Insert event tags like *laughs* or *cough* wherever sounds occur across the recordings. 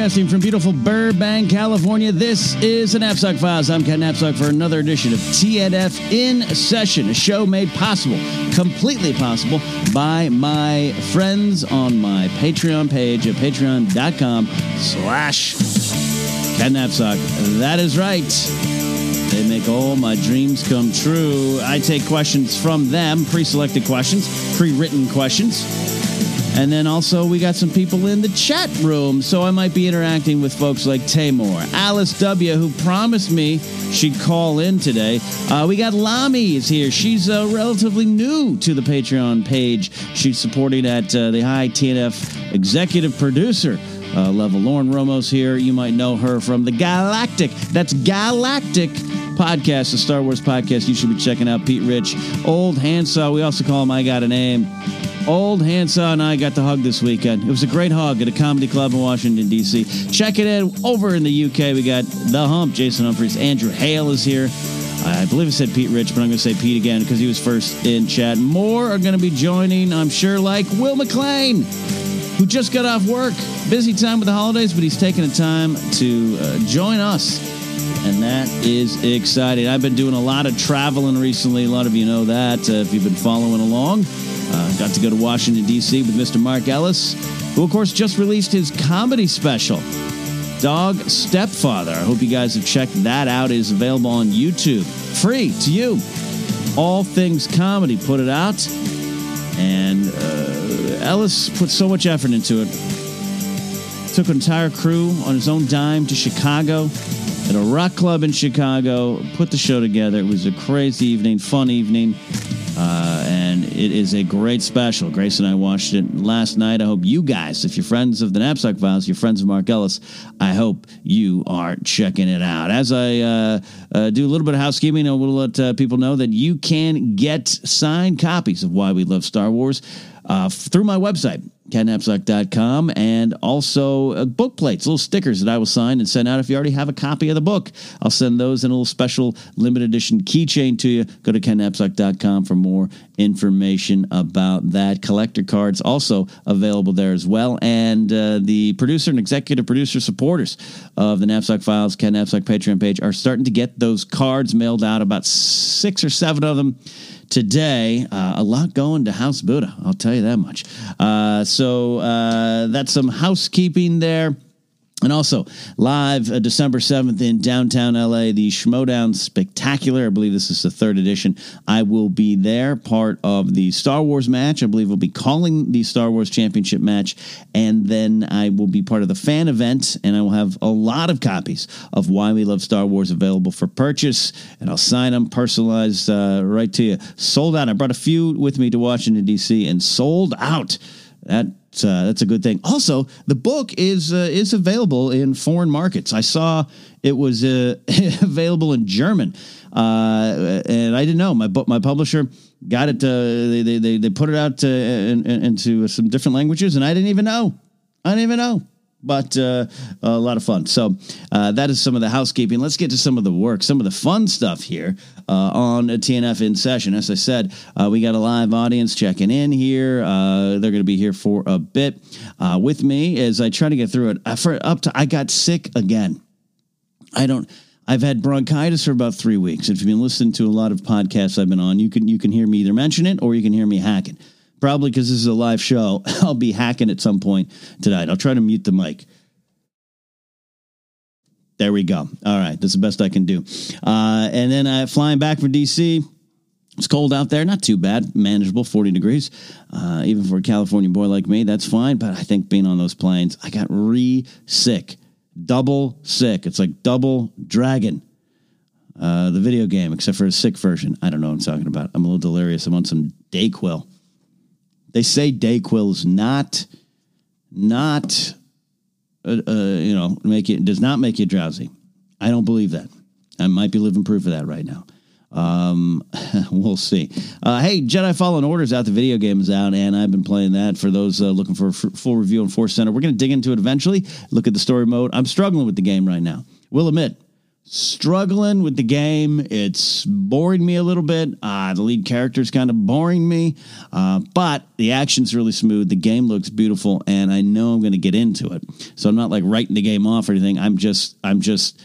Broadcasting from beautiful Burbank, California, this is the Napzok Files. I'm Ken Napzok for another edition of TNF In Session, a show made possible, completely possible, by my friends on my Patreon page at patreon.com slash Ken Napzok. That is right. They make all my dreams come true. I take questions from them, pre selected questions, pre written questions. And then also, we got some people in the chat room, so I might be interacting with folks like Tamor, Alice W., who promised me she'd call in today. Uh, we got Lami is here. She's uh, relatively new to the Patreon page. She's supporting at uh, the High TNF executive producer uh, level. Lauren Romo's here. You might know her from the Galactic. That's Galactic podcast, the Star Wars podcast. You should be checking out Pete Rich, Old Handsaw. We also call him I Got a Name. Old Handsaw and I got the hug this weekend. It was a great hug at a comedy club in Washington, D.C. Check it in over in the UK. We got The Hump, Jason Humphries. Andrew Hale is here. I believe I said Pete Rich, but I'm going to say Pete again because he was first in chat. More are going to be joining, I'm sure, like Will McLean, who just got off work. Busy time with the holidays, but he's taking the time to uh, join us. And that is exciting. I've been doing a lot of traveling recently. A lot of you know that uh, if you've been following along. Uh, got to go to Washington, D.C. with Mr. Mark Ellis, who, of course, just released his comedy special, Dog Stepfather. I hope you guys have checked that out. It is available on YouTube, free to you. All things comedy, put it out. And uh, Ellis put so much effort into it. Took an entire crew on his own dime to Chicago at a rock club in Chicago, put the show together. It was a crazy evening, fun evening. Uh, and it is a great special. Grace and I watched it last night. I hope you guys, if you're friends of the Napzok Files, you're friends of Mark Ellis, I hope you are checking it out. As I uh, uh, do a little bit of housekeeping, I will let uh, people know that you can get signed copies of Why We Love Star Wars uh, through my website, kennapzok.com, and also uh, book plates, little stickers that I will sign and send out if you already have a copy of the book. I'll send those in a little special limited edition keychain to you. Go to kennapzok.com for more information about that. Collector cards also available there as well. And uh, the producer and executive producer supporters of the Napzok Files, Ken Napzok Patreon page, are starting to get those cards mailed out, about six or seven of them today. Uh, a lot going to House Buddha, I'll tell you that much. Uh, so uh, that's some housekeeping there. And also, live uh, December 7th in downtown LA, the Schmoedown Spectacular. I believe this is the third edition. I will be there, part of the Star Wars match. I believe we'll be calling the Star Wars Championship match. And then I will be part of the fan event, and I will have a lot of copies of Why We Love Star Wars available for purchase. And I'll sign them, personalized uh, right to you. Sold out. I brought a few with me to Washington, D.C., and sold out. That uh, that's a good thing. Also, the book is uh, is available in foreign markets. I saw it was uh, *laughs* available in German, uh, and I didn't know. My book, my publisher got it. Uh, they, they they put it out uh, in, in, into some different languages, and I didn't even know. I didn't even know but uh, a lot of fun. So uh, that is some of the housekeeping. Let's get to some of the work, some of the fun stuff here uh, on a TNF in session. As I said, uh, we got a live audience checking in here. Uh, they're going to be here for a bit uh, with me as I try to get through it. For up to, I got sick again. I don't. I've had bronchitis for about three weeks. If you've been listening to a lot of podcasts I've been on, you can you can hear me either mention it or you can hear me hacking probably because this is a live show, *laughs* I'll be hacking at some point tonight. I'll try to mute the mic. There we go. All right, that's the best I can do. Uh, and then uh, flying back from DC. It's cold out there, not too bad, manageable, 40 degrees. Uh, even for a California boy like me, that's fine. But I think being on those planes, I got re sick, double sick. It's like double dragon. Uh, the video game, except for a sick version. I don't know what I'm talking about. I'm a little delirious. I'm on some Dayquil. They say Dayquil is not, not, uh, uh, you know, make it does not make you drowsy. I don't believe that. I might be living proof of that right now. Um, *laughs* we'll see. Uh, hey, Jedi Fallen Orders out. The video game is out, and I've been playing that. For those uh, looking for a f- full review on Force Center, we're going to dig into it eventually. Look at the story mode. I'm struggling with the game right now. We'll admit, struggling with the game. It's boring me a little bit. Uh, the lead character is kind of boring me, uh, but the action's really smooth. The game looks beautiful, and I know I'm going to get into it. So I'm not like writing the game off or anything. I'm just, I'm just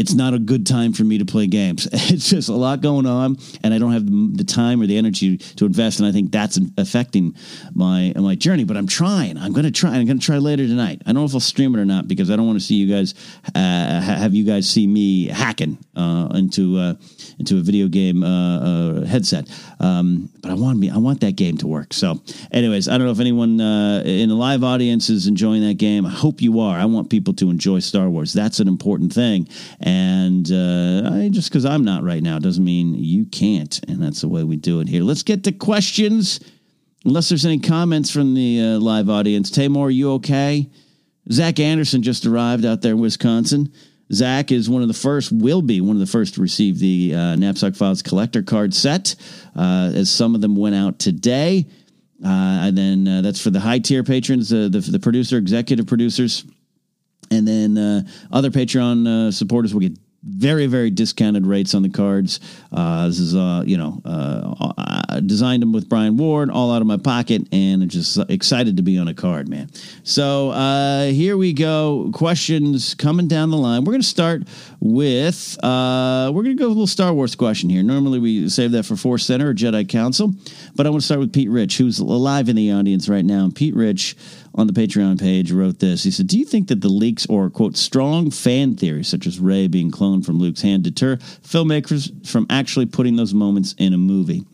it's not a good time for me to play games. *laughs* It's just a lot going on, and I don't have the time or the energy to invest. And I think that's affecting my my journey. But I'm trying. I'm going to try. I'm going to try later tonight. I don't know if I'll stream it or not because I don't want to see you guys uh, have you guys see me hacking uh, into uh, into a video game uh, uh, headset. Um, but I want me. I want that game to work. So, anyways, I don't know if anyone uh, in the live audience is enjoying that game. I hope you are. I want people to enjoy Star Wars. That's an important thing. Uh, I, just because I'm not right now doesn't mean you can't. And that's the way we do it here. Let's get to questions. Unless there's any comments from the uh, live audience. Tamor, you okay? Zach Anderson just arrived out there in Wisconsin. Zach is one of the first, will be one of the first to receive the uh, Napzok Files collector card set, uh, as some of them went out today. Uh, and then uh, that's for the high tier patrons, the, the producer, executive producers. And then uh, other Patreon uh, supporters will get very very discounted rates on the cards. Uh, this is uh, you know uh, I designed them with Brian Ward, all out of my pocket, and just excited to be on a card, man. So uh, here we go. Questions coming down the line. We're going to start with uh, we're going to go with a little Star Wars question here. Normally we save that for Force Center or Jedi Council, but I want to start with Pete Rich, who's alive in the audience right now. And Pete Rich on the Patreon page wrote this. He said, Do you think that the leaks or, quote, strong fan theories, such as Rey being cloned from Luke's hand, deter filmmakers from actually putting those moments in a movie?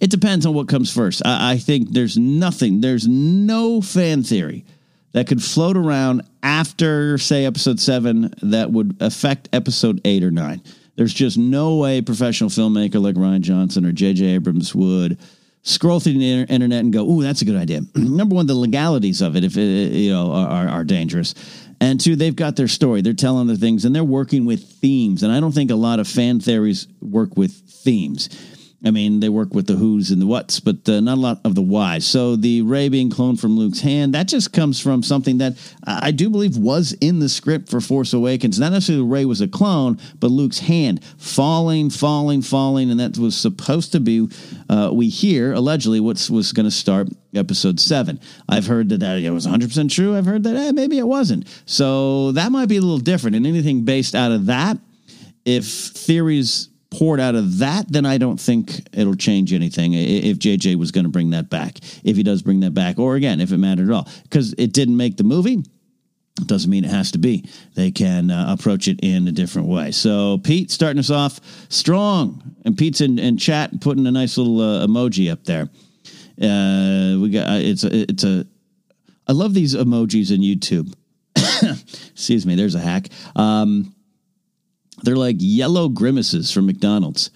It depends on what comes first. I, I think there's nothing, there's no fan theory that could float around after, say, episode seven that would affect episode eight or nine. There's just no way a professional filmmaker like Rian Johnson or J.J. Abrams would scroll through the internet and go, "Ooh, that's a good idea." *clears throat* Number one, the legalities of it, if it, you know, are, are dangerous, and two, they've got their story. They're telling the things, and they're working with themes. And I don't think a lot of fan theories work with themes. I mean, they work with the who's and the what's, but uh, not a lot of the whys. So the ray being cloned from Luke's hand, that just comes from something that I do believe was in the script for Force Awakens. Not necessarily that ray was a clone, but Luke's hand falling, falling, falling, and that was supposed to be, uh, we hear, allegedly, what was going to start episode seven. I've heard that that it was 100% true. I've heard that eh, maybe it wasn't. So that might be a little different. And anything based out of that, if theories poured out of that, then I don't think it'll change anything if JJ was going to bring that back. If he does bring that back, or again, if it mattered at all. Because it didn't make the movie. Doesn't mean it has to be. They can uh, approach it in a different way. So, Pete, starting us off strong. And Pete's in, in chat putting a nice little uh, emoji up there. Uh, we got uh, it's a, it's a. I love these emojis in YouTube. *coughs* Excuse me. There's a hack. Um, they're like yellow grimaces from McDonald's.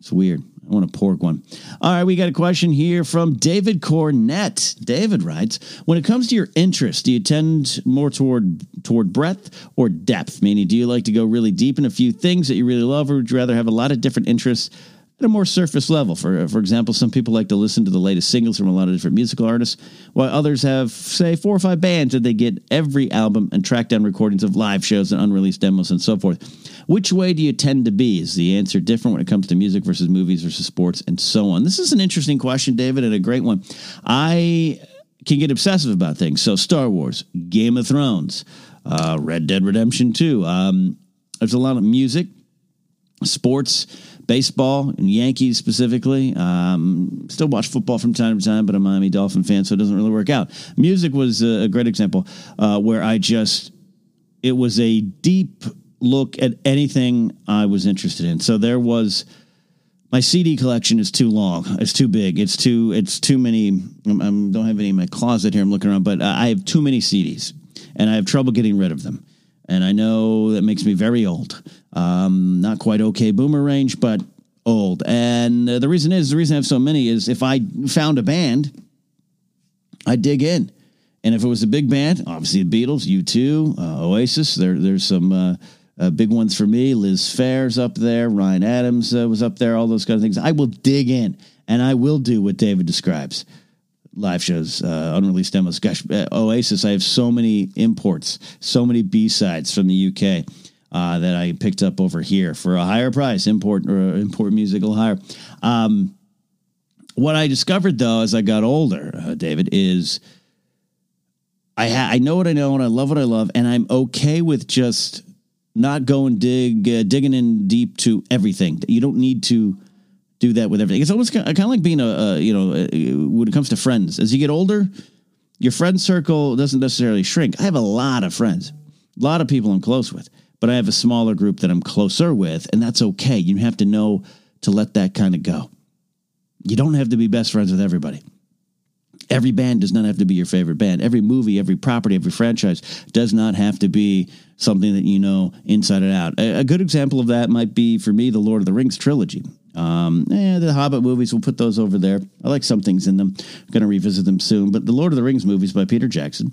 It's weird. I want a pork one. All right, we got a question here from David Cornett. David writes, "When it comes to your interest, do you tend more toward toward breadth or depth? Meaning, do you like to go really deep in a few things that you really love, or would you rather have a lot of different interests at a more surface level. For for example, some people like to listen to the latest singles from a lot of different musical artists, while others have, say, four or five bands that they get every album and track down recordings of live shows and unreleased demos and so forth. Which way do you tend to be? Is the answer different when it comes to music versus movies versus sports and so on? This is an interesting question, David, and a great one. I can get obsessive about things. So, Star Wars, Game of Thrones, uh, Red Dead Redemption 2. Um, there's a lot of music, sports baseball and Yankees specifically. Um, still watch football from time to time, but I'm a Miami Dolphin fan, so it doesn't really work out. Music was a, great example uh, where I just it was a deep look at anything I was interested in. So there was my CD collection is too long. It's too big. It's too. It's too many. I don't have any in my closet here. I'm looking around, but I have too many CDs, and I have trouble getting rid of them. And I know that makes me very old. Um, not quite okay boomer range, but old. And uh, the reason is the reason I have so many is if I found a band, I dig in. And if it was a big band, obviously the Beatles, U2, uh, Oasis, there, there's some uh, uh, big ones for me. Liz Phair's up there. Ryan Adams uh, was up there, all those kind of things. I will dig in and I will do what David describes live shows, uh, unreleased demos. Gosh, uh, Oasis, I have so many imports, so many B sides from the UK. Uh, that I picked up over here for a higher price, import or import musical higher. Um, what I discovered though, as I got older, uh, David, is I ha- I know what I know and I love what I love, and I'm okay with just not going dig uh, digging in deep to everything. You don't need to do that with everything. It's almost kind of like being a, a you know a, when it comes to friends. As you get older, your friend circle doesn't necessarily shrink. I have a lot of friends, a lot of people I'm close with, but I have a smaller group that I'm closer with, and that's okay. You have to know to let that kind of go. You don't have to be best friends with everybody. Every band does not have to be your favorite band. Every movie, every property, every franchise does not have to be something that you know inside and out. A, a good example of that might be for me the Lord of the Rings trilogy. Um, eh, the Hobbit movies, we'll put those over there. I like some things in them. I'm going to revisit them soon. But the Lord of the Rings movies by Peter Jackson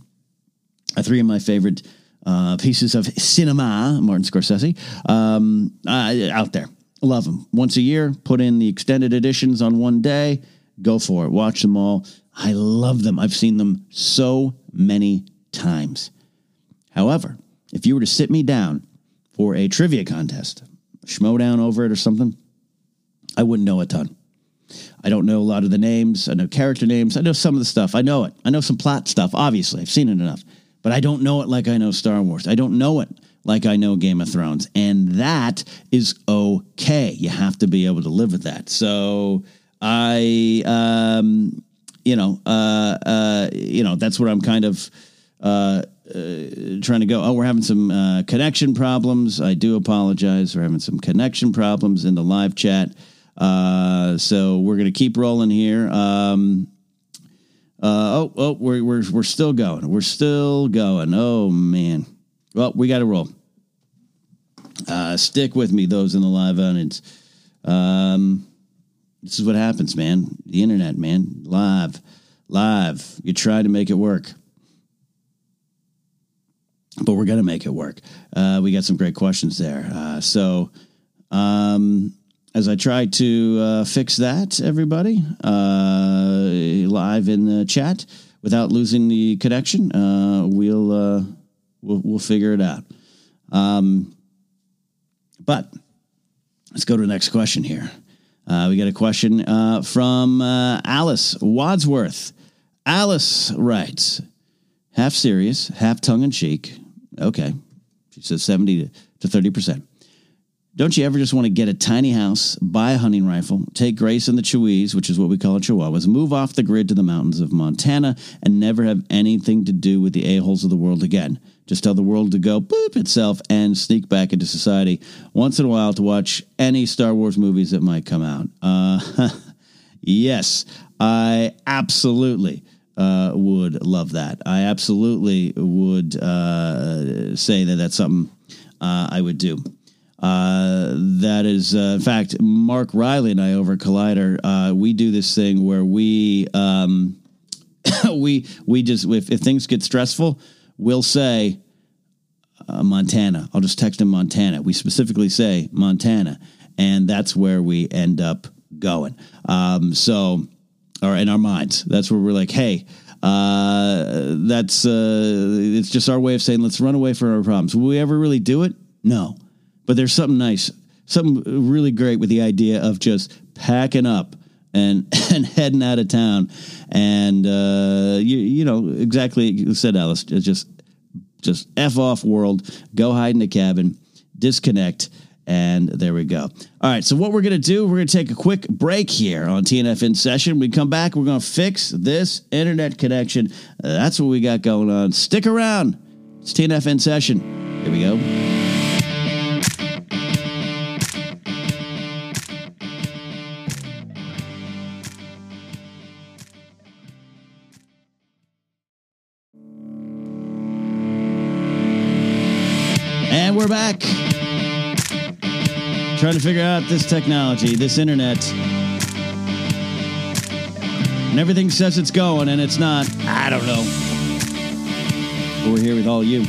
are three of my favorite uh, pieces of cinema, Martin Scorsese, um, uh, out there. Love them. Once a year, put in the extended editions on one day. Go for it. Watch them all. I love them. I've seen them so many times. However, if you were to sit me down for a trivia contest, schmo down over it or something, I wouldn't know a ton. I don't know a lot of the names. I know character names. I know some of the stuff. I know it. I know some plot stuff, obviously. I've seen it enough. But I don't know it like I know Star Wars. I don't know it like I know Game of Thrones. And that is okay. You have to be able to live with that. So I, um, you know, uh, uh, you know, that's where I'm kind of uh, uh, trying to go. Oh, we're having some uh, connection problems. I do apologize. We're having some connection problems in the live chat. Uh, so we're going to keep rolling here. Um, uh, oh, oh, we're, we're, we're still going. We're still going. Oh, man. Well, we got to roll. Uh, stick with me, those in the live audience. Um, this is what happens, man. The internet, man. Live, live. You try to make it work. But we're going to make it work. Uh, we got some great questions there. Uh, so, um, as I try to uh, fix that, everybody, uh, live in the chat without losing the connection, uh, we'll, uh, we'll we'll figure it out. Um, but let's go to the next question here. Uh, we got a question uh, from Alice Wadsworth. Alice writes, half serious, half tongue in cheek. Okay. She says 70 to 30%. Don't you ever just want to get a tiny house, buy a hunting rifle, take Grace and the Chewies, which is what we call it Chihuahuas, move off the grid to the mountains of Montana, and never have anything to do with the a-holes of the world again? Just tell the world to go boop itself and sneak back into society once in a while to watch any Star Wars movies that might come out. Uh, *laughs* yes, I absolutely uh, would love that. I absolutely would uh, say that that's something uh, I would do. Uh, that is, uh, in fact, Mark Reilly and I over Collider, uh, we do this thing where we um, *coughs* we we just if, if things get stressful, we'll say uh, Montana. I'll just text him Montana. We specifically say Montana, and that's where we end up going. Um, so, or in our minds, that's where we're like, hey. Uh, that's uh, it's just our way of saying let's run away from our problems. Will we ever really do it? No but there's something nice, something really great with the idea of just packing up and *laughs* and heading out of town, and uh, you you know exactly you said Alice just just f off world, go hide in the cabin, disconnect. And there we go. All right. So, what we're going to do, we're going to take a quick break here on TNF in session. We come back, we're going to fix this internet connection. That's what we got going on. Stick around. It's TNF in session. Here we go. Back. Trying to figure out this technology, this internet. And everything says it's going, and it's not. I don't know. But we're here with all you.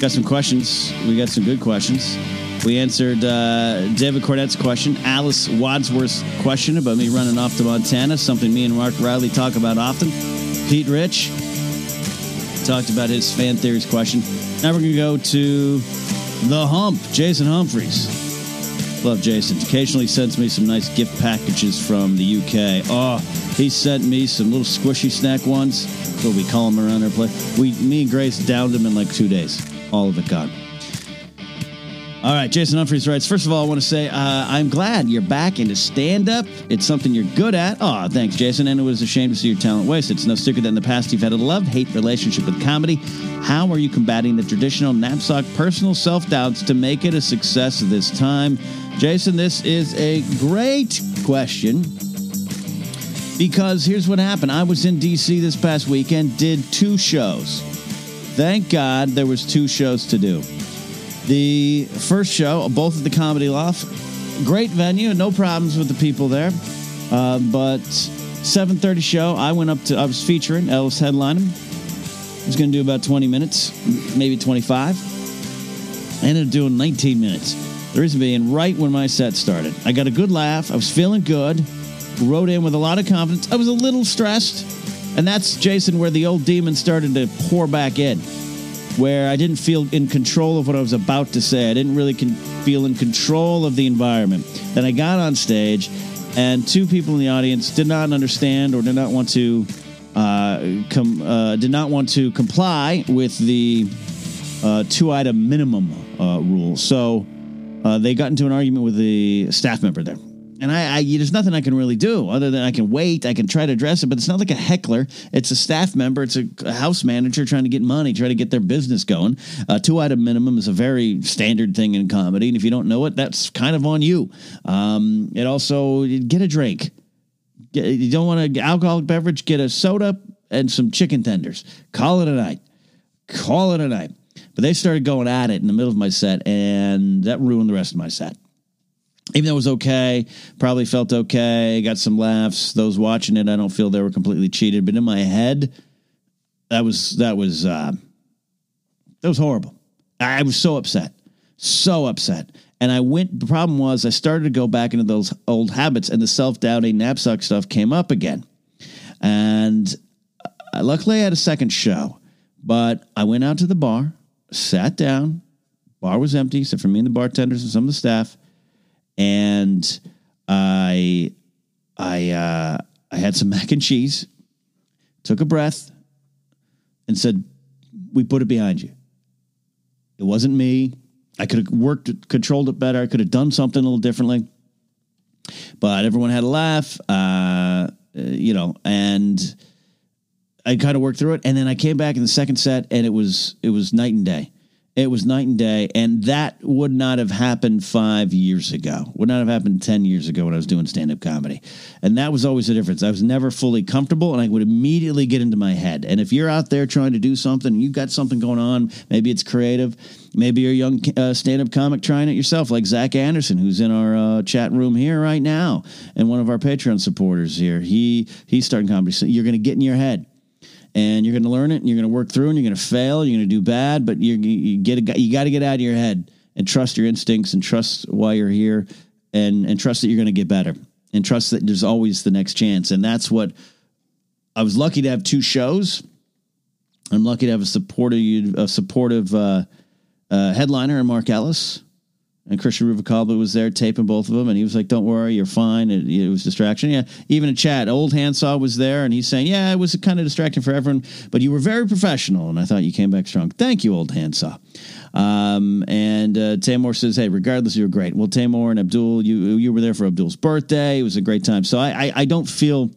Got some questions. We got some good questions. We answered uh, David Cornett's question, Alice Wadsworth's question about me running off to Montana, something me and Mark Reilly talk about often. Pete Rich talked about his fan theories question. Now we're going to go to the hump, Jason Humphreys. Love Jason. Occasionally sends me some nice gift packages from the UK. Oh, he sent me some little squishy snack ones. What we call them around our place. We, me and Grace downed them in like two days. All of it gone. All right, Jason Humphreys writes. First of all, I want to say uh, I'm glad you're back into stand up. It's something you're good at. Oh, thanks, Jason. And it was a shame to see your talent wasted. It's no secret that in the past you've had a love hate relationship with comedy. How are you combating the traditional Napzok personal self doubts to make it a success this time? Jason, this is a great question because here's what happened. I was in DC this past weekend, did two shows. Thank God there was two shows to do. The first show, both at the Comedy Loft, great venue, no problems with the people there. Uh, but 7:30 show, I went up to. I was featuring Ellis headlining. I was going to do about 20 minutes, maybe 25. I ended up doing 19 minutes. The reason being, right when my set started, I got a good laugh. I was feeling good. Wrote in with a lot of confidence. I was a little stressed, and that's Jason, where the old demon started to pour back in where I didn't feel in control of what I was about to say. I didn't really con- feel in control of the environment. Then I got on stage, and two people in the audience did not understand or did not want to uh, com- uh, did not want to comply with the uh, two item minimum uh, rule. So uh, they got into an argument with the staff member there and I, I, there's nothing I can really do other than I can wait. I can try to address it, but it's not like a heckler. It's a staff member. It's a, a house manager trying to get money, try to get their business going. Uh, two item minimum is a very standard thing in comedy, and if you don't know it, that's kind of on you. Um, it also get a drink. Get, you don't want an alcoholic beverage? Get a soda and some chicken tenders. Call it a night. Call it a night. But they started going at it in the middle of my set, and that ruined the rest of my set even though it was okay, probably felt okay, got some laughs. Those watching it, I don't feel they were completely cheated, but in my head, that was that was uh, that was horrible. I was so upset, so upset. And I went. The problem was, I started to go back into those old habits, and the self doubting Napzok stuff came up again. And uh, luckily, I had a second show, but I went out to the bar, sat down. Bar was empty, except for me and the bartenders and some of the staff and I I uh, I had some *laughs* mac and cheese, took a breath, and said, "We put it behind you." It wasn't me. I could have worked, controlled it better. I could have done something a little differently, but everyone had a laugh, uh, you know, and I kind of worked through it. And then I came back in the second set, and it was it was night and day. It was night and day, and that would not have happened five years ago. Would not have happened ten years ago when I was doing stand up comedy, and that was always the difference. I was never fully comfortable, and I would immediately get into my head. And if you're out there trying to do something, you've got something going on. Maybe it's creative. Maybe you're a young uh, stand up comic trying it yourself, like Zach Anderson, who's in our uh, chat room here right now, and one of our Patreon supporters here. He he's starting comedy. So you're going to get in your head and you're going to learn it and you're going to work through and you're going to fail you're going to do bad but you you get a, you got to get out of your head and trust your instincts and trust why you're here and and trust that you're going to get better and trust that there's always the next chance and that's what I was lucky to have two shows. I'm lucky to have a supportive a supportive uh, uh, headliner and Mark Ellis and Christian Ruvalcaba was there taping both of them, and he was like, "Don't worry, you're fine." It, it was distraction. Yeah, even a chat. Old Handsaw was there, and he's saying, "Yeah, it was kind of distracting for everyone, but you were very professional, and I thought you came back strong. Thank you, Old Handsaw." Um, and uh, Tamor says, "Hey, regardless, you were great." Well, Tamor and Abdul, you you were there for Abdul's birthday. It was a great time. So I I, I don't feel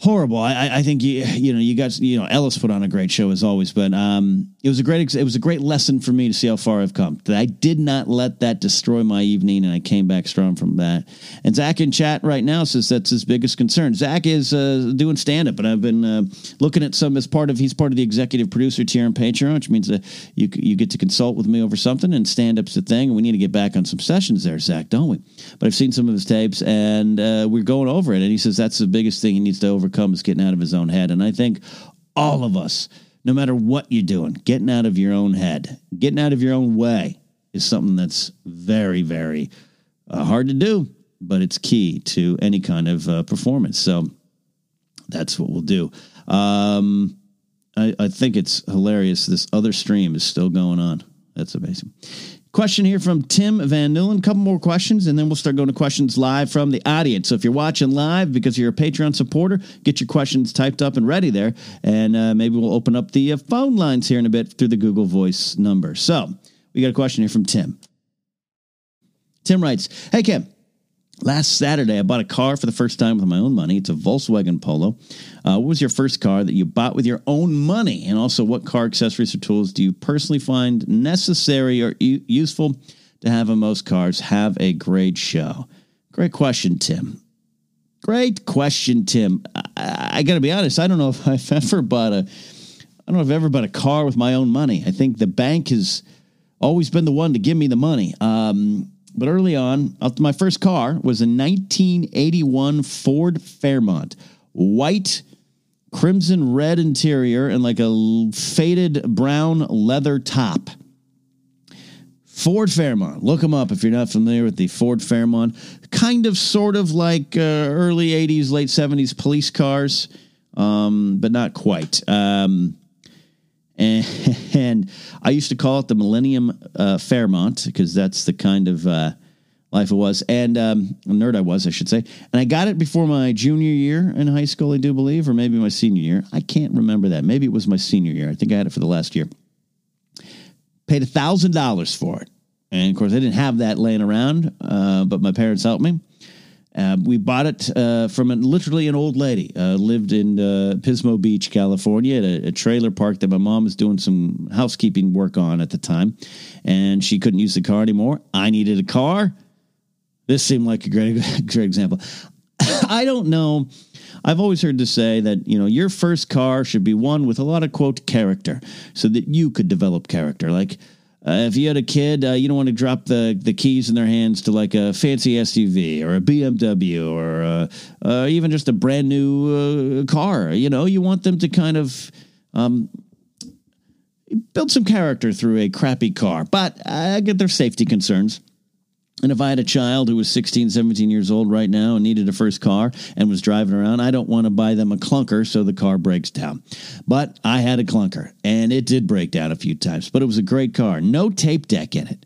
horrible. I, I think you you know you guys you know Ellis put on a great show as always, but um, it was a great it was a great lesson for me to see how far I've come. That I did not let that destroy my evening, and I came back strong from that. And Zach in chat right now says that's his biggest concern. Zach is uh, doing stand up, and I've been uh, looking at some as part of he's part of the executive producer tier on Patreon, which means that you you get to consult with me over something, and stand up's a thing. And we need to get back on some sessions there, Zach, don't we? But I've seen some of his tapes, and uh, we're going over it, and he says that's the biggest thing he needs to overcome is getting out of his own head. And I think all of us, no matter what you're doing, getting out of your own head, getting out of your own way is something that's very, very uh, hard to do, but it's key to any kind of uh, performance. So that's what we'll do. Um, I, I think it's hilarious. This other stream is still going on. That's amazing. Question here from Tim Van Nullen. A couple more questions, and then we'll start going to questions live from the audience. So if you're watching live because you're a Patreon supporter, get your questions typed up and ready there, and uh, maybe we'll open up the uh, phone lines here in a bit through the Google Voice number. So we got a question here from Tim. Tim writes, "Hey Kim, Last Saturday, I bought a car for the first time with my own money. It's a Volkswagen Polo. Uh, what was your first car that you bought with your own money? And also, what car accessories or tools do you personally find necessary or useful to have in most cars? Have a great show. Great question, Tim. Great question, Tim. I, I got to be honest. I don't know *laughs* if I've ever bought a. I don't know if I've ever bought a car with my own money. I think the bank has always been the one to give me the money. Um, but early on, my first car was a 1981 Ford Fairmont, white, crimson red interior, and like a faded brown leather top. Ford Fairmont. Look them up if you're not familiar with the Ford Fairmont. Kind of, sort of like uh, early 80s, late 70s police cars, um, but not quite. Um, and, and, I used to call it the Millennium uh, Fairmont because that's the kind of uh, life it was, and um, nerd I was, I should say. And I got it before my junior year in high school, I do believe, or maybe my senior year. I can't remember that. Maybe it was my senior year. I think I had it for the last year. Paid a thousand dollars for it, and of course I didn't have that laying around, uh, but my parents helped me. Uh, we bought it uh, from literally an old lady. Uh, lived in uh, Pismo Beach, California, at a, a, trailer park that my mom was doing some housekeeping work on at the time, and she couldn't use the car anymore. I needed a car. This seemed like a great, *laughs* great example. *laughs* I don't know. I've always heard to say that you know your first car should be one with a lot of quote character, so that you could develop character. Like uh, if you had a kid, uh, you don't want to drop the, the keys in their hands to like a fancy SUV or a BMW or uh, uh, even just a brand new uh, car. You know, you want them to kind of um, build some character through a crappy car. But I get their safety concerns. And if I had a child who was 16, 17 years old right now and needed a first car and was driving around, I don't want to buy them a clunker so the car breaks down. But I had a clunker and it did break down a few times, but it was a great car. No tape deck in it.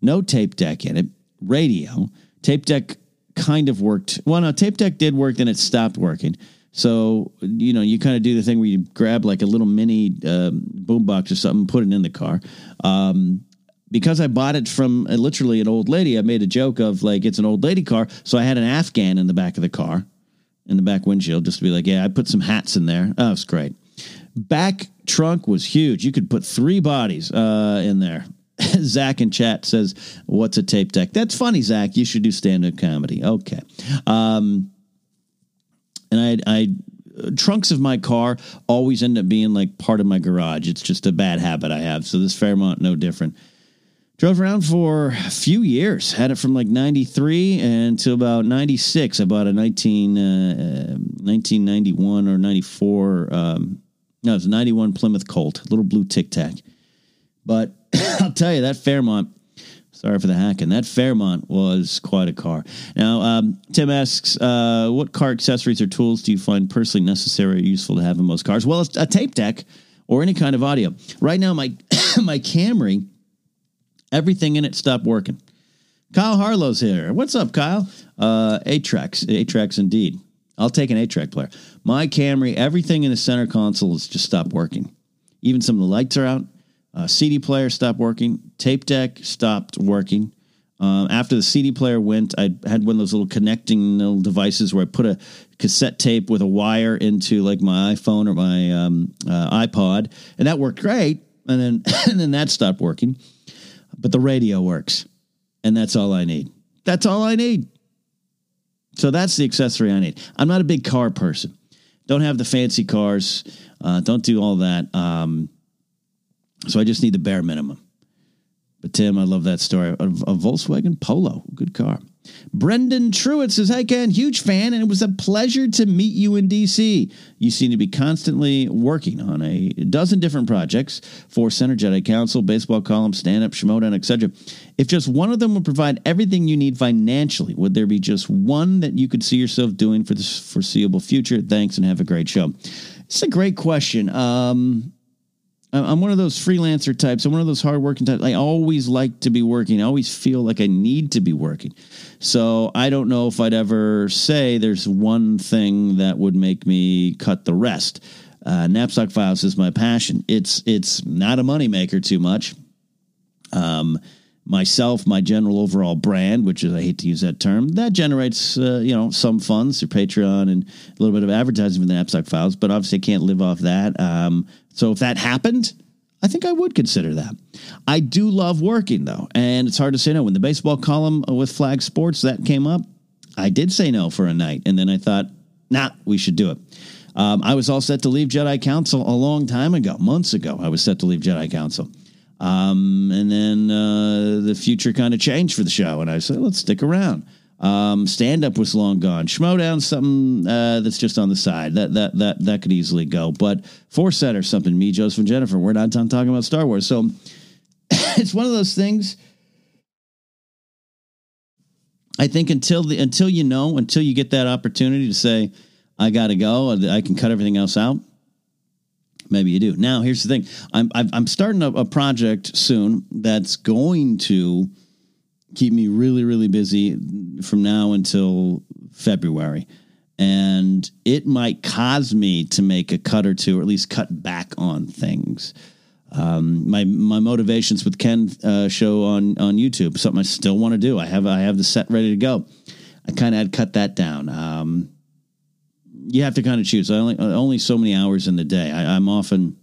No tape deck in it. Radio. Tape deck kind of worked. Well, no, tape deck did work, then it stopped working. So, you know, you kind of do the thing where you grab like a little mini uh, boombox or something, put it in the car. Um, because I bought it from uh, literally an old lady, I made a joke of like it's an old lady car. So I had an Afghan in the back of the car, in the back windshield, just to be like, yeah, I put some hats in there. Oh, it's great. Back trunk was huge. You could put three bodies uh, in there. *laughs* Zach in chat says, "What's a tape deck?" That's funny, Zach. You should do stand-up comedy. Okay. Um, and I, I trunks of my car always end up being like part of my garage. It's just a bad habit I have. So this Fairmont, no different. Drove around for a few years. Had it from like 93 until about 96. I bought a 19, uh, 1991 or 94. Um, no, it was a 91 Plymouth Colt, little blue tic tac. But *coughs* I'll tell you, that Fairmont, sorry for the hacking, that Fairmont was quite a car. Now, um, Tim asks, uh, what car accessories or tools do you find personally necessary or useful to have in most cars? Well, it's a tape deck or any kind of audio. Right now, my, *coughs* my Camry Everything in it stopped working. Kyle Harlow's here. What's up, Kyle? Uh, eight tracks, eight tracks indeed. I'll take an eight track player. My Camry, everything in the center console has just stopped working. Even some of the lights are out. Uh, CD player stopped working. Tape deck stopped working. Uh, after the CD player went, I had one of those little connecting little devices where I put a cassette tape with a wire into like my iPhone or my um, uh, iPod, and that worked great. And then *coughs* and then that stopped working, but the radio works, and that's all I need. That's all I need. So that's the accessory I need. I'm not a big car person. Don't have the fancy cars. Uh, don't do all that. Um, so I just need the bare minimum. But Tim, I love that story. A, a Volkswagen Polo, good car. Brendan Truitt says, Hi, Ken, huge fan, and it was a pleasure to meet you in DC. You seem to be constantly working on a dozen different projects for Jedi Council, baseball column, stand up, Schmoedown, etc. If just one of them would provide everything you need financially, would there be just one that you could see yourself doing for the foreseeable future? Thanks, and have a great show. It's a great question. Um, I'm one of those freelancer types. I'm one of those hardworking types. I always like to be working. I always feel like I need to be working. So I don't know if I'd ever say there's one thing that would make me cut the rest. Uh, Napzok Files is my passion. It's it's not a moneymaker too much. Um, myself, my general overall brand, which is I hate to use that term, that generates uh, you know some funds through Patreon and a little bit of advertising for the Napzok Files. But obviously, I can't live off that. Um, so if that happened, I think I would consider that. I do love working though, and it's hard to say no. When the baseball column with Flag Sports that came up, I did say no for a night, and then I thought, nah, we should do it. Um, I was all set to leave Jedi Council a long time ago, months ago. I was set to leave Jedi Council. Um, and then uh, the future kind of changed for the show, and I said, let's stick around. Um, stand up was long gone. Schmoedown something uh, that's just on the side. That that that that could easily go. But Force Center or something. Me, Joseph, and Jennifer. We're not done talking about Star Wars. So *coughs* it's one of those things. I think until the until you know, until you get that opportunity to say, I got to go. I can cut everything else out. Maybe you do. Now, here's the thing. I'm I'm starting a, a project soon that's going to keep me really, really busy from now until February. And it might cause me to make a cut or two, or at least cut back on things. Um, my my motivations with Ken uh, show on on YouTube, something I still want to do. I have I have the set ready to go. I kind of had cut that down. Um, you have to kind of choose. I only only so many hours in the day. I, I'm often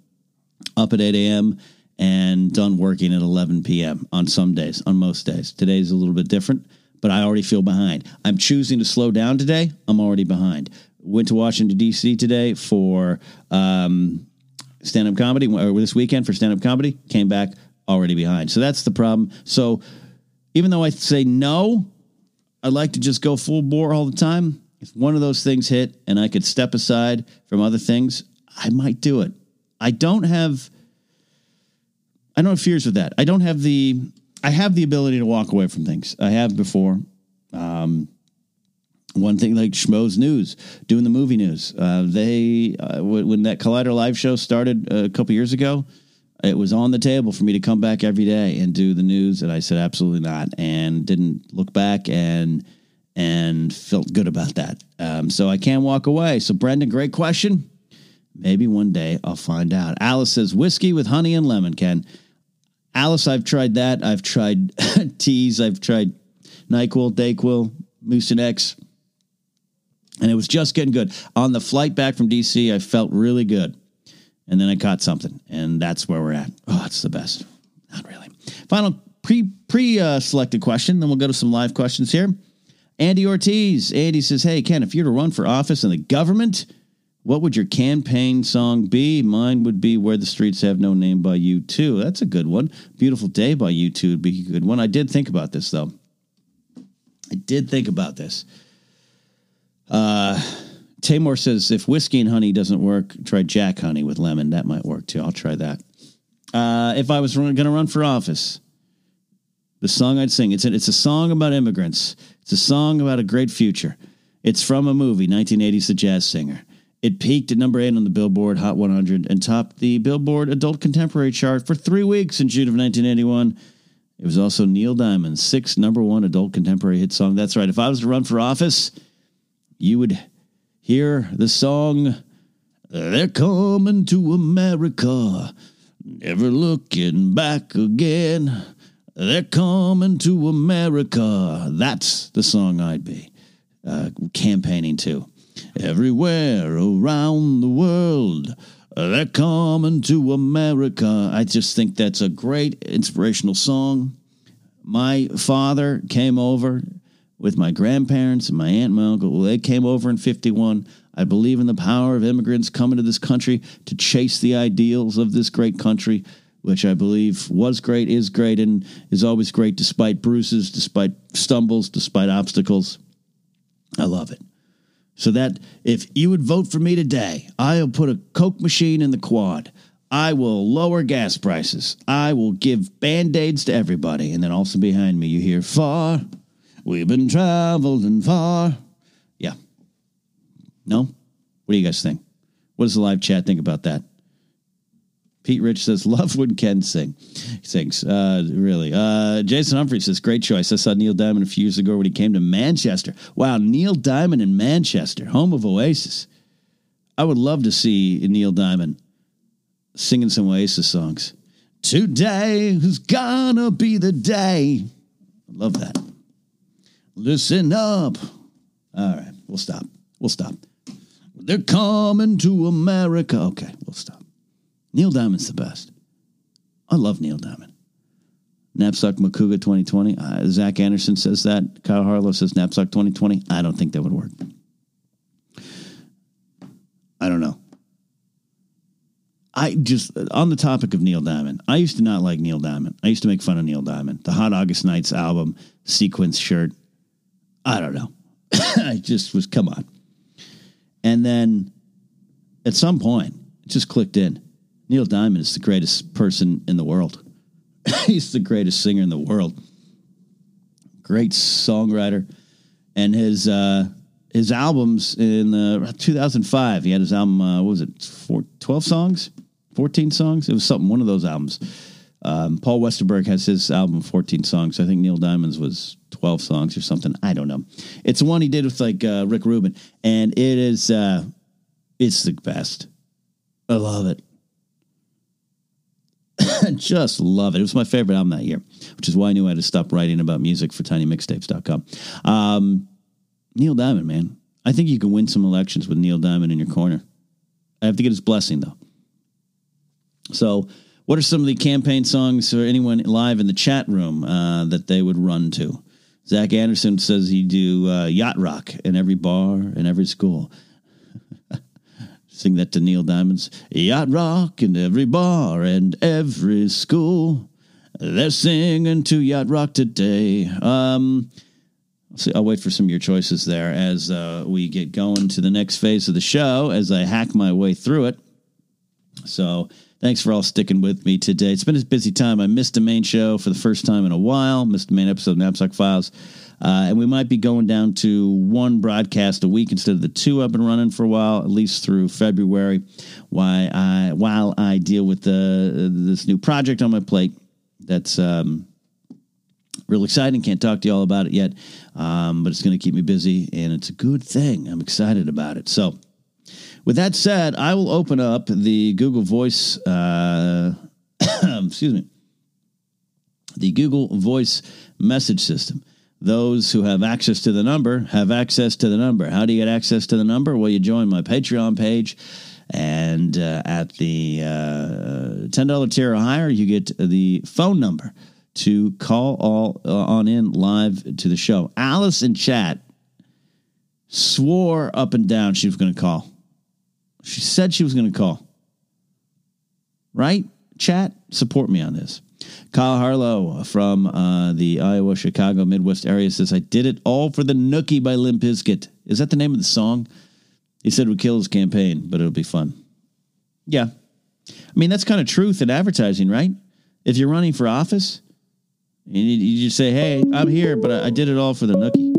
up at eight a.m and done working at 11 p.m. on some days, on most days. Today's a little bit different, but I already feel behind. I'm choosing to slow down today. I'm already behind. Went to Washington, D.C. today for um, stand up comedy, or this weekend for stand up comedy. Came back already behind. So that's the problem. So even though I say no, I like to just go full bore all the time. If one of those things hit and I could step aside from other things, I might do it. I don't have I don't have fears with that. I don't have the I have the ability to walk away from things. I have before. Um, one thing like Schmo's News, doing the movie news. Uh, they uh, when that Collider live show started a couple years ago, it was on the table for me to come back every day and do the news, and I said absolutely not, and didn't look back and and felt good about that. Um, so I can't walk away. So Brendan, great question. Maybe one day I'll find out. Alice says whiskey with honey and lemon. Ken. Alice, I've tried that. I've tried *laughs* teas. I've tried NyQuil, DayQuil, Mucinex. And it was just getting good. On the flight back from DC, I felt really good. And then I caught something. And that's where we're at. Oh, it's the best. Not really. Final pre pre uh, selected question. Then we'll go to some live questions here. Andy Ortiz. Andy says, Hey, Ken, if you're to run for office in the government, what would your campaign song be? Mine would be Where the Streets Have No Name by U2. That's a good one. Beautiful Day by U2 would be a good one. I did think about this, though. I did think about this. Uh, Tamor says if whiskey and honey doesn't work, try Jack Honey with lemon. That might work too. I'll try that. Uh, if I was going to run for office, the song I'd sing it's a, it's a song about immigrants. It's a song about a great future. It's from a movie, 1980s The Jazz Singer. It peaked at number eight on the Billboard Hot 100 and topped the Billboard Adult Contemporary chart for three weeks in June of 1981. It was also Neil Diamond's sixth number one adult contemporary hit song. That's right. If I was to run for office, you would hear the song, They're Coming to America, Never Looking Back Again. They're coming to America. That's the song I'd be uh, campaigning to. Everywhere around the world, they're coming to America. I just think that's a great inspirational song. My father came over with my grandparents and my aunt and my uncle. They came over in 51. I believe in the power of immigrants coming to this country to chase the ideals of this great country, which I believe was great, is great, and is always great despite bruises, despite stumbles, despite obstacles. I love it. So that if you would vote for me today, I'll put a Coke machine in the quad. I will lower gas prices. I will give band aids to everybody. And then also behind me, you hear far. We've been traveling far. Yeah. No? What do you guys think? What does the live chat think about that? Pete Rich says, love when Ken sing. Sings, uh, really. Uh, Jason Humphrey says, great choice. I saw Neil Diamond a few years ago when he came to Manchester. Wow, Neil Diamond in Manchester, home of Oasis. I would love to see Neil Diamond singing some Oasis songs. Today is gonna be the day. Love that. Listen up. All right, we'll stop. We'll stop. They're coming to America. Okay, we'll stop. Neil Diamond's the best. I love Neil Diamond. Napzok Makuga 2020. Uh, Zach Anderson says that. Kyle Harlow says Napzok 2020. I don't think that would work. I don't know. I just, on the topic of Neil Diamond, I used to not like Neil Diamond. I used to make fun of Neil Diamond. The Hot August Nights album, sequence shirt. I don't know. *laughs* I just was, come on. And then at some point, it just clicked in. Neil Diamond is the greatest person in the world. *laughs* He's the greatest singer in the world. Great songwriter, and his uh, his albums in uh, 2005. He had his album. Uh, what was it? Four, 12 songs, 14 songs. It was something. One of those albums. Um, Paul Westerberg has his album 14 songs. I think Neil Diamond's was 12 songs or something. I don't know. It's one he did with like uh, Rick Rubin, and it is uh, it's the best. I love it. Just love it. It was my favorite album that year, which is why I knew I had to stop writing about music for tinymixtapes.com. Um, Neil Diamond, man. I think you can win some elections with Neil Diamond in your corner. I have to get his blessing, though. So, what are some of the campaign songs for anyone live in the chat room uh, that they would run to? Zach Anderson says he do uh, yacht rock in every bar and every school. Sing that to Neil Diamond's Yacht Rock in every bar and every school. They're singing to Yacht Rock today. Um, I'll, see, I'll wait for some of your choices there as uh, we get going to the next phase of the show as I hack my way through it. So thanks for all sticking with me today. It's been a busy time. I missed a main show for the first time in a while, missed the main episode of Napzok Files. Uh, and we might be going down to one broadcast a week instead of the two I've been running for a while, at least through February. Why I while I deal with the this new project on my plate, that's um, real exciting. Can't talk to you all about it yet, um, but it's going to keep me busy, and it's a good thing. I'm excited about it. So, with that said, I will open up the Google Voice. Uh, *coughs* excuse me, the Google Voice message system. Those who have access to the number have access to the number. How do you get access to the number? Well, you join my Patreon page, and uh, at the uh, $10 tier or higher, you get the phone number to call all uh, on in live to the show. Alice in chat swore up and down she was going to call. She said she was going to call. Right? Chat, support me on this. Kyle Harlow from uh, the Iowa, Chicago, Midwest area says, I did it all for the Nookie by Limp Bizkit. Is that the name of the song? He said it would kill his campaign, but it'll be fun. Yeah. I mean, that's kind of truth in advertising, right? If you're running for office, you, you just say, hey, I'm here, but I, I did it all for the Nookie.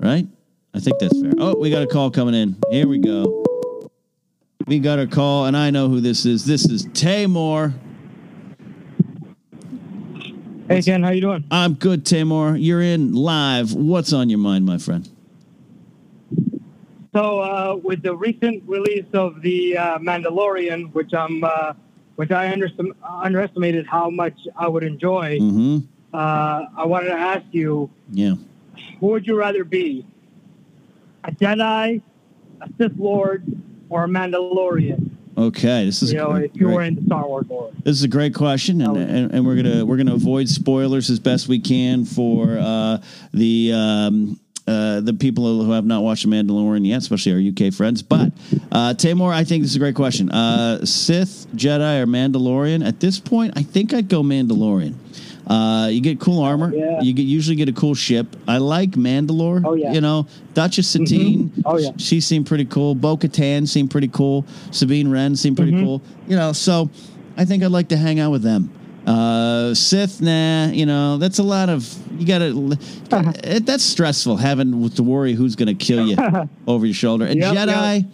Right? I think that's fair. Oh, we got a call coming in. Here we go. We got a call, and I know who this is. This is Tamor. Hey Ken, how you doing? I'm good, Tamor. You're in live. What's on your mind, my friend? So, uh, with the recent release of the uh, Mandalorian, which I'm, uh, which I underst- underestimated how much I would enjoy, Mm-hmm. uh, I wanted to ask you, Yeah. who would you rather be? A Jedi, a Sith Lord, or a Mandalorian? Okay. This is You know, if you were in the Star Wars lore. This is a great question, and, and, and we're gonna we're gonna avoid spoilers as best we can for uh, the um, uh, the people who have not watched The Mandalorian yet, especially our UK friends. But uh, Tamor, I think this is a great question. Uh, Sith, Jedi, or Mandalorian? At this point, I think I'd go Mandalorian. Uh, you get cool armor. Yeah. You get usually get a cool ship. I like Mandalore. Oh, yeah. You know, Duchess Satine. Oh, yeah. She seemed pretty cool. Bo Katan seemed pretty cool. Sabine Wren seemed pretty Mm-hmm. cool. You know, so I think I'd like to hang out with them. Uh, Sith, nah, you know, that's a lot of, you gotta, *laughs* it, that's stressful having to worry who's gonna kill you *laughs* over your shoulder. And Yep, Jedi,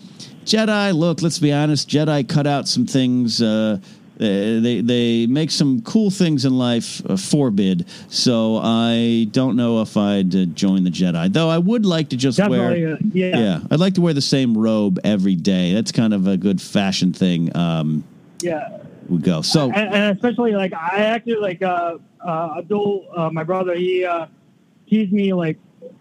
Jedi, look, let's be honest, Jedi cut out some things, uh, they they make some cool things in life uh, forbid. So I don't know if I'd uh, join the Jedi. Though I would like to just Definitely, wear uh, yeah. yeah, I'd like to wear the same robe every day. That's kind of a good fashion thing. Um, Yeah. would go. So and, and especially like I actually like uh, uh, Abdul, uh, my brother. He uh, teased me like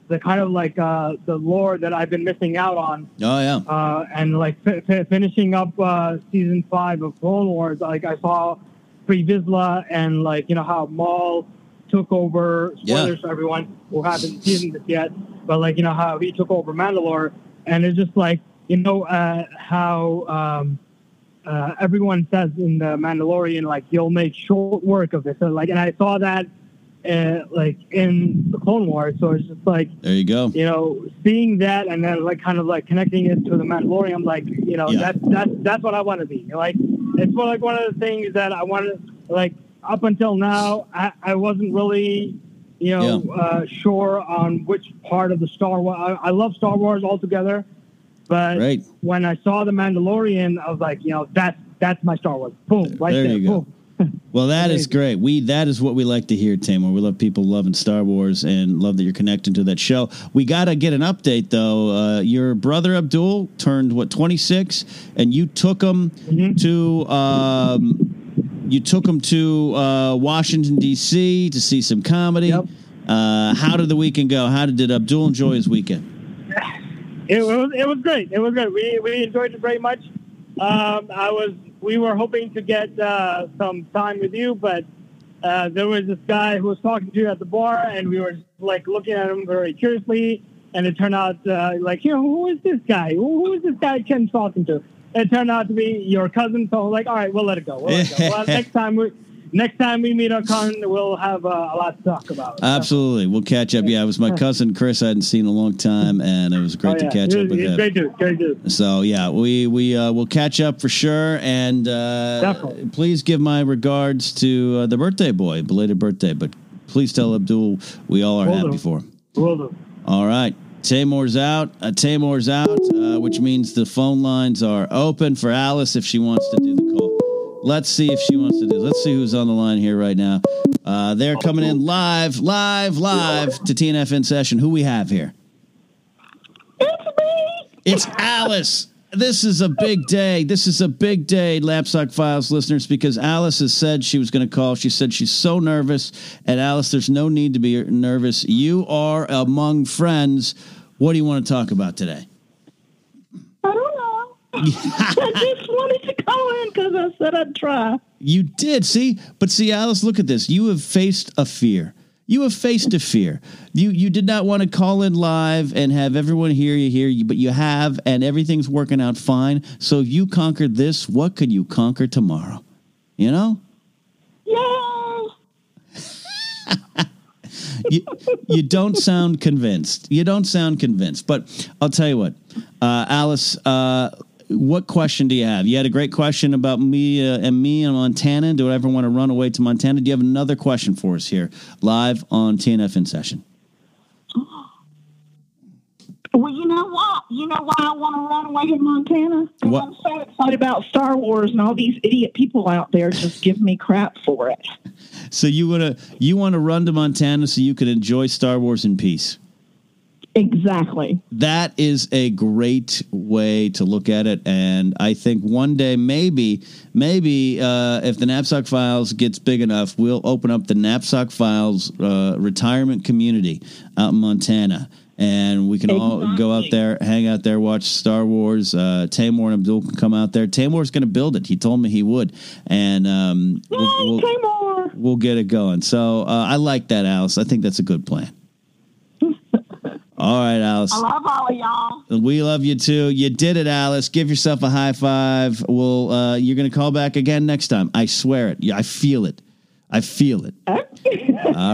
the kind of like uh, the lore that I've been missing out on, oh yeah, uh, and like fi- fi- finishing up uh, season five of Clone Wars. Like I saw Pre Vizsla and like you know how Maul took over. Yeah. Spoilers for everyone who hasn't seen this yet, but like you know how he took over Mandalore, and it's just like you know uh, how. Um, uh, everyone says in the Mandalorian, like you'll make short work of this. So, like, and I saw that, uh, like in the Clone Wars. So it's just like there you go. you know, seeing that and then like kind of like connecting it to the Mandalorian. I'm like, you know, Yeah. that's that's that's what I want to be. Like, it's more like one of the things that I wanted. Like up until now, I, I wasn't really. You know, uh, sure on which part of the Star Wars. I, I love Star Wars altogether, but Right. when I saw the Mandalorian, I was like, you know, that's that's my Star Wars. Boom, right There there. you go. Boom. *laughs* Well, that is great. We that is what we like to hear, Tamor. We love people loving Star Wars and love that you're connecting to that show. We got to get an update though. Uh, your brother Abdul turned what 26, and you took him Mm-hmm. to um, you took him to uh, Washington D.C. to see some comedy. Yep. Uh, how did the weekend go? How did, did Abdul enjoy his weekend? *laughs* It was it was great. It was great. We we enjoyed it very much. Um, I was we were hoping to get uh, some time with you, but uh, there was this guy who was talking to you at the bar, and we were like looking at him very curiously. And it turned out uh, like you know who is this guy? Who, who is this guy Ken's talking to? It turned out to be your cousin. So like, all right, we'll let it go. We'll let it go. Well, *laughs* next time we next time we meet on con, we'll have uh, a lot to talk about. Absolutely, we'll catch up. Yeah, it was my cousin Chris. I hadn't seen in a long time, and it was great Oh, yeah. to catch up with him. Great dude. Great dude. So yeah, we we uh, will catch up for sure, and uh, please give my regards to uh, the birthday boy, belated birthday. But please tell Abdul we all are happy do. for him. Will do. All right, Tamor's out. Uh, Tamor's out, uh, which means the phone lines are open for Alice if she wants to do the call. Let's see if she wants to do. Let's see who's on the line here right now. Uh, they're coming in live, live, live to TNF in session. Who we have here? It's me. It's Alice. This is a big day. This is a big day, Napzok Files listeners, because Alice has said she was going to call. She said she's so nervous. And Alice, there's no need to be nervous. You are among friends. What do you want to talk about today? I don't know. I just wanted to call in because I said I'd try. You did. See? But see, Alice, look at this. You have faced a fear. You have faced a fear. You you did not want to call in live and have everyone hear you hear you, but you have, and everything's working out fine. So if you conquered this, what could you conquer tomorrow? You know? Yay! you, you don't sound convinced. You don't sound convinced. But I'll tell you what, uh, Alice. Uh, what question do you have? You had a great question about me uh, and me in Montana. Do I ever want to run away to Montana? Do you have another question for us here, live on TNF in session? Well, you know what? You know why I want to run away to Montana? What? I'm so excited about Star Wars and all these idiot people out there just give me crap for it. *laughs* So you want to you want to run to Montana so you can enjoy Star Wars in peace? Exactly. That is a great way to look at it, and I think one day maybe, maybe uh, if the Napzok Files gets big enough, we'll open up the Napzok Files uh, retirement community out in Montana. And we can all go out there, hang out there, watch Star Wars. Uh, Tamor and Abdul can come out there. Tamor's going to build it. He told me he would, and um, Yay, we'll, we'll, Tamor! we'll get it going. So uh, I like that, Alice. I think that's a good plan. All right, Alice. I love all of y'all. We love you too. You did it, Alice. Give yourself a high five. We'll uh, you're gonna call back again next time. I swear it. Yeah, I feel it. I feel it. *laughs* All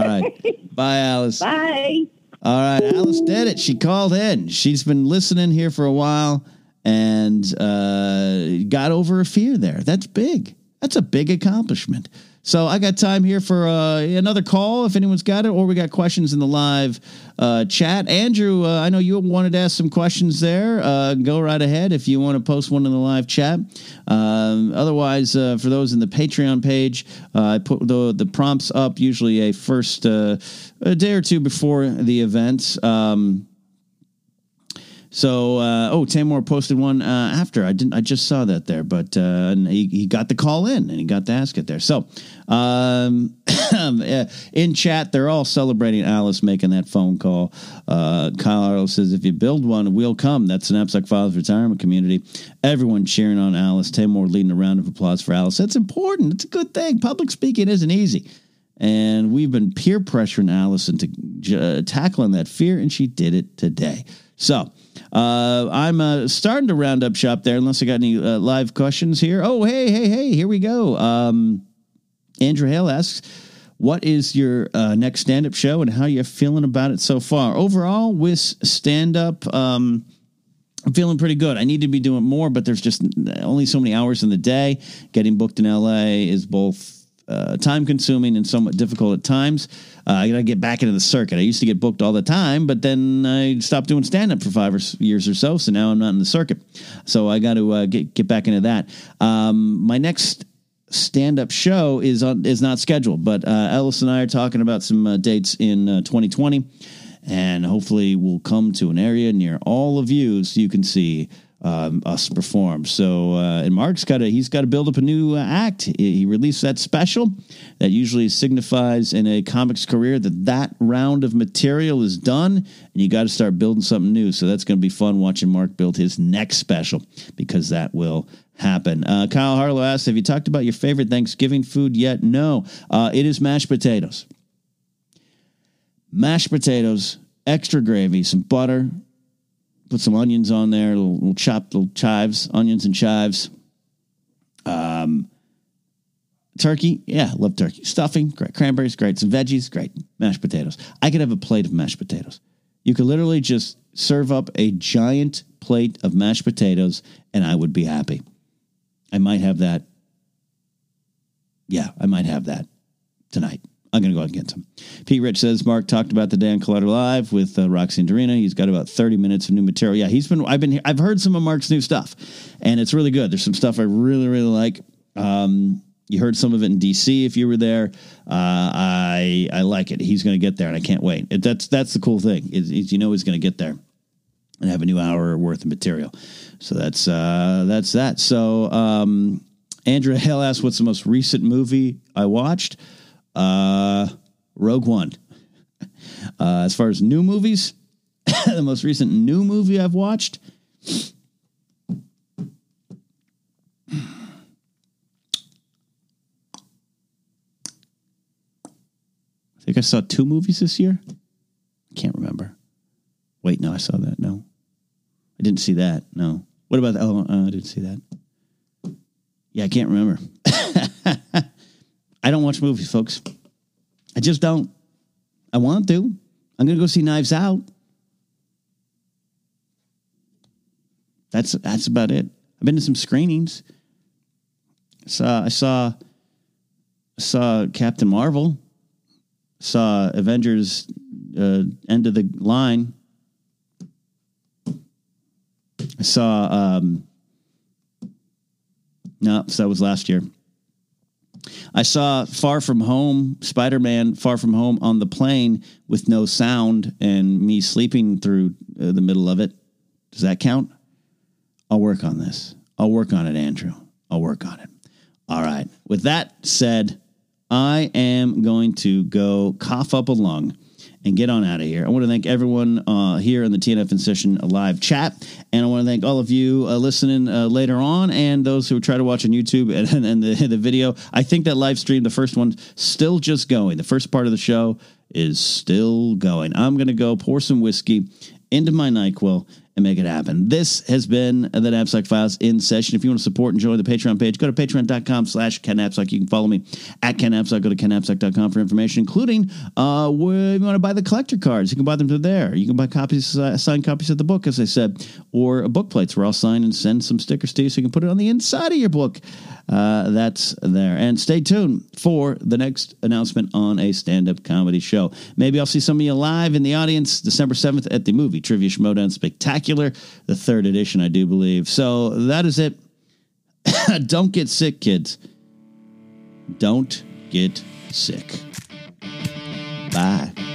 right. Bye, Alice. Bye. All right, Alice did it. She called in. She's been listening here for a while and uh, got over a fear there. That's big. That's a big accomplishment. So I got time here for uh, another call if anyone's got it, or we got questions in the live uh, chat. Andrew, uh, I know you wanted to ask some questions there. Uh, go right ahead if you want to post one in the live chat. Um, otherwise, uh, for those in the Patreon page, I put the the prompts up usually a first a day or two before the event. Um, so, uh, oh, Tamor posted one uh, after. I didn't. I just saw that there, but uh, he, he got the call in and he got to ask it there. So, um, *coughs* in chat, they're all celebrating Alice making that phone call. Uh, Kyle says, "If you build one, we'll come." That's an Napzok Files retirement community. Everyone cheering on Alice. Tamor leading a round of applause for Alice. That's important. It's a good thing. Public speaking isn't easy. And we've been peer pressuring Alice into uh, tackling that fear, and she did it today. So uh, I'm uh, starting to round up shop there, unless I got any uh, live questions here. Oh, hey, hey, hey, here we go. Um, Andrew Hale asks, "What is your uh, next stand-up show, and how you feeling about it so far? Overall, with stand-up." Um, I'm feeling pretty good. I need to be doing more, but there's just only so many hours in the day. Getting booked in LA is both uh, time consuming and somewhat difficult at times. Uh, I got to get back into the circuit. I used to get booked all the time, but then I stopped doing stand up for five or years or so. So now I'm not in the circuit. So I got to uh, get get back into that. Um, my next stand up show is on is not scheduled, but uh, Ellis and I are talking about some uh, dates in uh, 2020, and hopefully we'll come to an area near all of you so you can see um, us perform. So, uh, and Mark's got to he's got to build up a new uh, act. He, released that special that usually signifies in a comics career that that round of material is done, and you got to start building something new. So that's going to be fun watching Mark build his next special because that will happen. Uh, Kyle Harlow asked, "Have you talked about your favorite Thanksgiving food yet?" No, uh, it is mashed potatoes. Mashed potatoes, extra gravy, some butter, put some onions on there, little, little chopped little chives, onions and chives. Um, turkey, yeah, love turkey. Stuffing, great. Cranberries, great. Some veggies, great. Mashed potatoes. I could have a plate of mashed potatoes. You could literally just serve up a giant plate of mashed potatoes, and I would be happy. I might have that. Yeah, I might have that tonight. I'm going to go out and get some. Pete Rich says Mark talked about the Dan Collider live with uh, Roxy and Dorina. He's got about 30 minutes of new material. Yeah, he's been. I've been. I've heard some of Mark's new stuff, and it's really good. There's some stuff I really, really like. Um, you heard some of it in DC if you were there. Uh, I I like it. He's going to get there, and I can't wait. It, that's that's the cool thing is, is you know he's going to get there and have a new hour worth of material. So that's uh, that's that. So um, Andrew Hale asked, "What's the most recent movie I watched?" Uh, Rogue One. *laughs* Uh, as far as new movies, *coughs* the most recent new movie I've watched. I think I saw two movies this year. Can't remember. Wait, no, I saw that. No, I didn't see that. No. What about that? Oh, uh, I didn't see that. Yeah, I can't remember. *laughs* I don't watch movies, folks. I just don't. I want to. I'm going to go see Knives Out. That's that's about it. I've been to some screenings. Saw I saw saw Captain Marvel. Saw Avengers uh, End of the Line. I saw um no, so that was last year. I saw Far From Home, Spider Man Far From Home on the plane with no sound and me sleeping through uh, the middle of it. Does that count? I'll work on this. I'll work on it, Andrew. I'll work on it. All right. With that said, I am going to go cough up a lung and get on out of here. I want to thank everyone uh, here in the TNF in Session live chat. And I want to thank all of you uh, listening uh, later on and those who try to watch on YouTube and, *laughs* and the, *laughs* the video. I think that live stream, the first one, still just going. The first part of the show is still going. I'm to go pour some whiskey into my NyQuil and make it happen. This has been the Napzok Files in session. If you want to support and join the Patreon page, go to patreon.com slash Ken Napzok. You can follow me at Ken Napzok. Go to kennapzok.com for information, including uh, where you want to buy the collector cards. You can buy them to there. You can buy copies, uh, signed copies of the book, as I said, or book plates where I'll sign and send some stickers to you so you can put it on the inside of your book. Uh, that's there. And stay tuned for the next announcement on a stand up comedy show. Maybe I'll see some of you live in the audience December 7th at the movie Trivia Schmoedown Spectacular, the third edition, I do believe. So that is it. *coughs* Don't get sick, kids. Don't get sick. Bye.